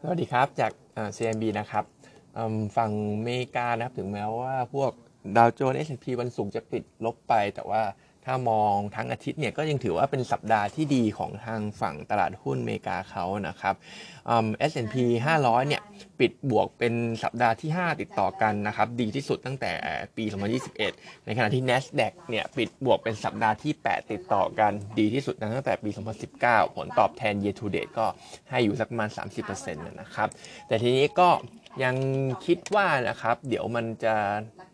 สวัสดีครับจาก CMB นะครับฝั่งอเมริกานะครับถึงแม้ว่าพวกดาวโจนส์ S&P วันศุกร์จะปิดลบไปแต่ว่า ถ้ามองทั้งอาทิตย์เนี่ยก็ยังถือว่าเป็นสัปดาห์ที่ดีของทางฝั่งตลาดหุ้นอเมริกาเขานะครับเอสแอนด์พี500 เนี่ยปิดบวกเป็นสัปดาห์ที่ 5 ติดต่อกันนะครับ ดีที่สุดตั้งแต่ปี 2021 ในขณะที่ NASDAQ เนี่ยปิดบวกเป็นสัปดาห์ที่ 8 ติดต่อกัน ดีที่สุดตั้งแต่ปี 2019 ผลตอบแทน year to date ก็ให้อยู่สักประมาณ 30%นะครับ แต่ทีนี้ก็ ยังคิดว่านะครับ เดี๋ยวมันจะ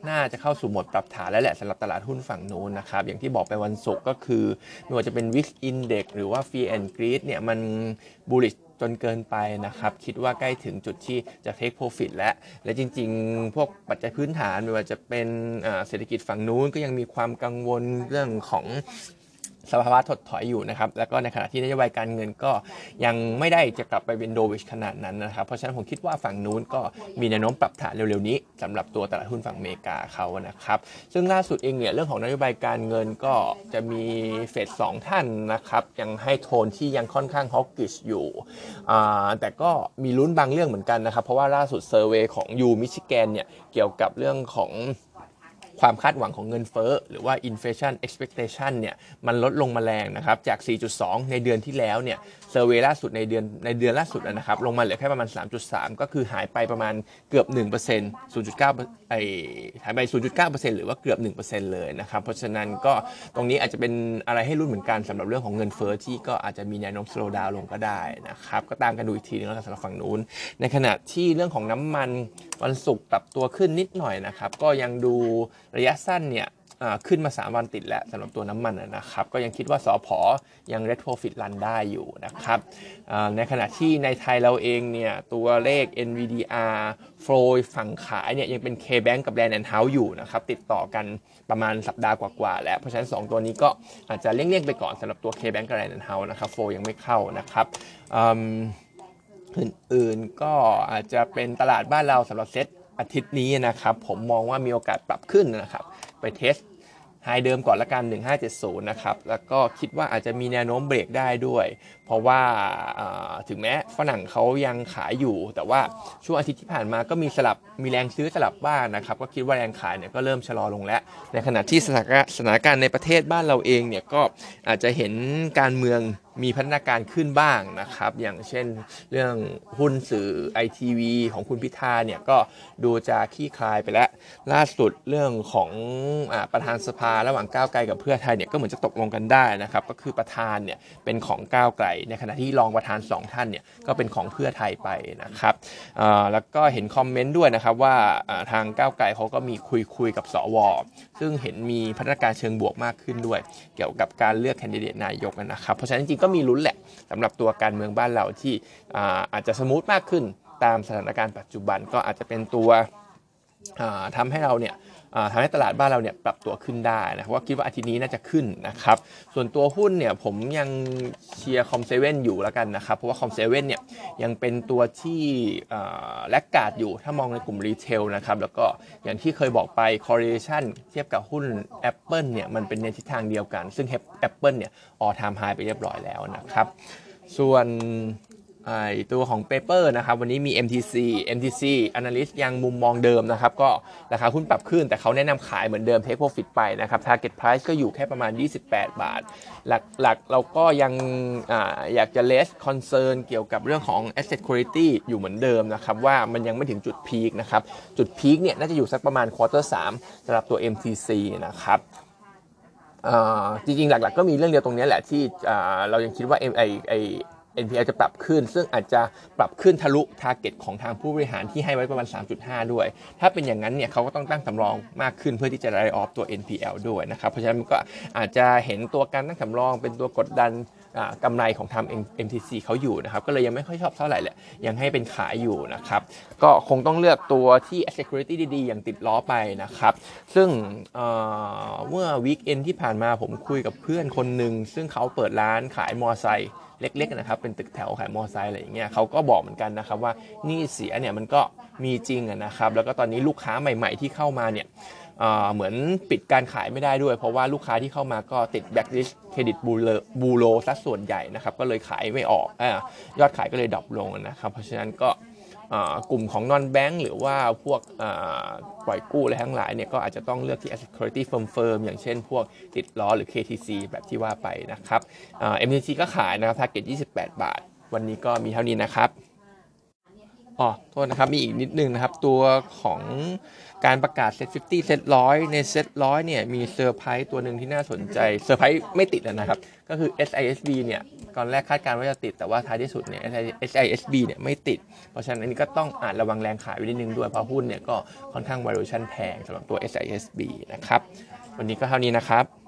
น่าจะเข้าสู่โหมดปรับฐานแล้วแหละสำหรับตลาดหุ้นฝั่งนู้นนะครับ อย่างที่บอกไปวันศุกร์ก็คือ ไม่ว่าจะเป็น Wix Index หรือว่า Fear and Greed เนี่ยมัน bullish จนเกินไปนะครับ คิดว่าใกล้ถึงจุดที่จะ take profit แล้ว และจริง ๆ พวกปัจจัยพื้นฐานไม่ว่าจะเป็นเศรษฐกิจฝั่งนู้นก็ยังมีความกังวลเรื่องของ สภาวะถดถอยอยู่นะครับ แล้วก็ในขณะที่นโยบายการเงินก็ยังไม่ได้จะกลับไปเป็นโดวิชขนาดนั้นนะครับ เพราะฉะนั้นผมคิดว่าฝั่งนู้นก็มีแนวโน้มปรับฐานเร็วๆนี้สำหรับตัวตลาดหุ้นฝั่งอเมริกาเขานะครับ ซึ่งล่าสุดเองเนี่ยเรื่องของนโยบายการเงินก็จะมีเฟดสองท่านนะครับยังให้โทนที่ยังค่อนข้างฮอกกิชอยู่ แต่ก็มีลุ้นบางเรื่องเหมือนกันนะครับ เพราะว่าล่าสุดเซอร์เวยของยูมิชิแกนเนี่ยเกี่ยวกับเรื่องของ ความคาดหวังของเงินเฟ้อหรือว่า inflation expectation เนี่ยมันลดลงมาแรงนะครับจาก 4.2 ในเดือนที่แล้วเนี่ยเซอร์เวยล่าสุดในเดือนในเดือนล่าสุดนะครับลงมาเหลือแค่ประมาณ 3.3 ก็คือหายไปประมาณเกือบ 1% 0.9ไอหายไป 0.9%หรือว่าเกือบ 1%เลยนะครับเพราะฉะนั้นก็ตรงนี้อาจจะเป็นอะไรให้รุ่นเหมือนกันสำหรับเรื่องของเงินเฟ้อที่ก็อาจจะมีแนวโน้ม slow down ลงก็ได้นะครับก็ตามกันดูอีกทีนึงแล้วสำหรับฝั่งนู้น ในขณะที่เรื่องของน้ำมัน วันศุกร์ปรับตัวขึ้นนิดหน่อยนะครับ ก็ยังดูระยะสั้นเนี่ยขึ้นมา 3 วันติดแล้วสำหรับตัวน้ำมันนะครับ ก็ยังคิดว่าสอพอยังเรทโปรฟิตรันได้อยู่นะครับในขณะที่ในไทยเราเองเนี่ยตัวเลข NVDR โฟลฝั่งขายเนี่ยยังเป็น KBank กับ Land and House อยู่นะครับ ติดต่อกันประมาณสัปดาห์กว่าๆแล้ว เพราะฉะนั้น 2 ตัวนี้ก็อาจจะเลี่ยงๆไปก่อนสำหรับตัว KBank กับ Land and House นะครับโฟลยังไม่เข้านะครับ อื่นๆก็อาจจะเป็นตลาดบ้านเราสำหรับเซตอาทิตย์นี้นะครับ ผมมองว่ามีโอกาสปรับขึ้นนะครับ ไป test high เดิมก่อนละกัน 1570 นะครับ แล้วก็คิดว่าอาจจะมีแนวโน้มเบรกได้ด้วย เพราะว่าถึงแม้ฝรั่งเขายังขายอยู่ แต่ว่าช่วงอาทิตย์ที่ผ่านมาก็มีสลับ มีแรงซื้อสลับบ้างนะครับ ก็คิดว่าแรงขายเนี่ยก็เริ่มชะลอลงแล้ว ในขณะที่สถานการณ์ในประเทศบ้านเราเองเนี่ยก็อาจจะเห็นการเมืองมีพัฒนาการขึ้นบ้างนะครับ อย่างเช่นเรื่องหุ้นสื่อไอทีวีของคุณพิธาเนี่ยก็ดูจะขี้คลายไปแล้ว ล่าสุดเรื่องของอประธานสภาระหว่างก้าวไกลกับเพื่อไทยเนี่ยก็เหมือนจะตกลงกันได้นะครับ ก็คือประธานเนี่ยเป็นของก้าวไกล ในขณะที่รองประธาน 2 ท่านเนี่ยก็เป็นของเพื่อไทยไปนะครับแล้วก็เห็นคอมเมนต์ด้วยนะครับว่าทางก้าวไกลเขาก็มีคุยคุยกับสวซึ่งเห็นมีพัฒนาการเชิงบวกมากขึ้นด้วย เกี่ยวกับการเลือกแคนดิเดตนายกนะครับเพราะฉะนั้นจริงก็มีลุ้นแหละสำหรับตัวการเมืองบ้านเราที่อาจจะ smooth มากขึ้นตามสถานการณ์ปัจจุบันก็อาจจะเป็นตัวทำให้เราเนี่ย ทำให้ตลาดบ้านเราเนี่ยปรับตัวขึ้นได้นะว่าคิดว่าอาทิตย์นี้น่าจะขึ้นนะครับ ส่วนตัวหุ้นเนี่ยผมยังเชียร์ Com7อยู่แล้วกันนะครับ เพราะว่า Com7เนี่ยยังเป็นตัวที่laggard อยู่ถ้ามองในกลุ่ม retail นะครับ แล้วก็อย่างที่เคยบอกไป correlation เทียบกับหุ้น Apple เนี่ยมันเป็นในทิศทางเดียวกัน ซึ่ง Apple เนี่ย all time high ไปเรียบร้อยแล้วนะครับ ส่วน ตัวของ Paper นะครับวันนี้มี MTC MTC Analyst ยังมุมมองเดิมนะครับก็ราคาหุ้นปรับขึ้นแต่เขาแนะนำขายเหมือนเดิม Take Profit ไปนะครับ Target Price ก็อยู่แค่ประมาณ 28 บาท หลักๆเราก็ยังออยากจะ less concern เกี่ยวกับเรื่องของ asset quality อยู่เหมือนเดิมนะครับว่ามันยังไม่ถึงจุดพีคนะครับจุดพีคเนี่ยน่าจะอยู่สักประมาณ quarter 3สำหรับตัว MTC นะครับจริงๆหลักๆก็มีเรื่องเดียวตรงนี้แหละที่เรายังคิดว่าไอไอ NPL จะปรับขึ้น ซึ่งอาจจะปรับขึ้นทะลุทาร์เก็ตของทางผู้บริหารที่ให้ไว้ประมาณ 3.5 ด้วย ถ้าเป็นอย่างนั้นเนี่ยเขาก็ต้องตั้งสำรองมากขึ้นเพื่อที่จะไล่ออฟตัว NPL ด้วยนะครับ เพราะฉะนั้นมันก็อาจจะเห็นตัวการตั้งสำรองเป็นตัวกดดันกำไรของทาง MTC เขาอยู่นะครับ ก็เลยยังไม่ค่อยชอบเท่าไหร่แหละ ยังให้เป็นขายอยู่นะครับ ก็คงต้องเลือกตัวที่ security ดีๆ อย่างติดล้อไปนะครับ ซึ่งเมื่อวีคเอนที่ผ่านมาผมคุยกับเพื่อนคนหนึ่งซึ่งเขาเปิดร้านขายมอไซค์ เล็กๆนะครับเป็นตึกแถวขายมอไซค์อะไรอย่างเงี้ยเขาก็บอกเหมือนกันนะครับว่านี่เสียเนี่ยมันก็มีจริงนะครับแล้วก็ตอนนี้ลูกค้าใหม่ ๆ ที่เข้ามาเนี่ยเหมือนปิดการขายไม่ได้ด้วย เพราะว่าลูกค้าที่เข้ามาก็ติดแบ็กลิสเครดิตบูโรบูโรซะส่วนใหญ่นะครับก็เลยขายไม่ออกยอดขายก็เลย drop ลงนะครับเพราะฉะนั้นก็ กลุ่มของ non-bank หรือว่าพวกปล่อยกู้อะไรทั้งหลายเนี่ยก็อาจจะต้องเลือกที่ asset quality firm firm อย่างเช่นพวกติดล้อหรือ KTC แบบที่ว่าไปนะครับ MTC ก็ขายนะครับ target 28 บาท วันนี้ก็มีเท่านี้นะครับ อ๋อโทษนะครับ มีอีกนิดนึงนะครับ ตัวของการประกาศ SET50 SET ร้อยในเซตร้อยเนี่ย มีเซอร์ไพรส์ตัวหนึ่งที่น่าสนใจ เซอร์ไพรส์ไม่ติดนะครับ ก็คือ SISB เนี่ยตอนแรกคาดการณ์ว่าจะติด แต่ว่าท้ายที่สุดเนี่ย SISB เนี่ยไม่ติด เพราะฉะนั้นอันนี้ก็ต้องอานระวังแรงขายไว้นิดนึงด้วย เพราะหุ้นเนี่ยก็ค่อนข้าง valuation แพงสำหรับตัว SISB นะครับ วันนี้ก็เท่านี้นะครับ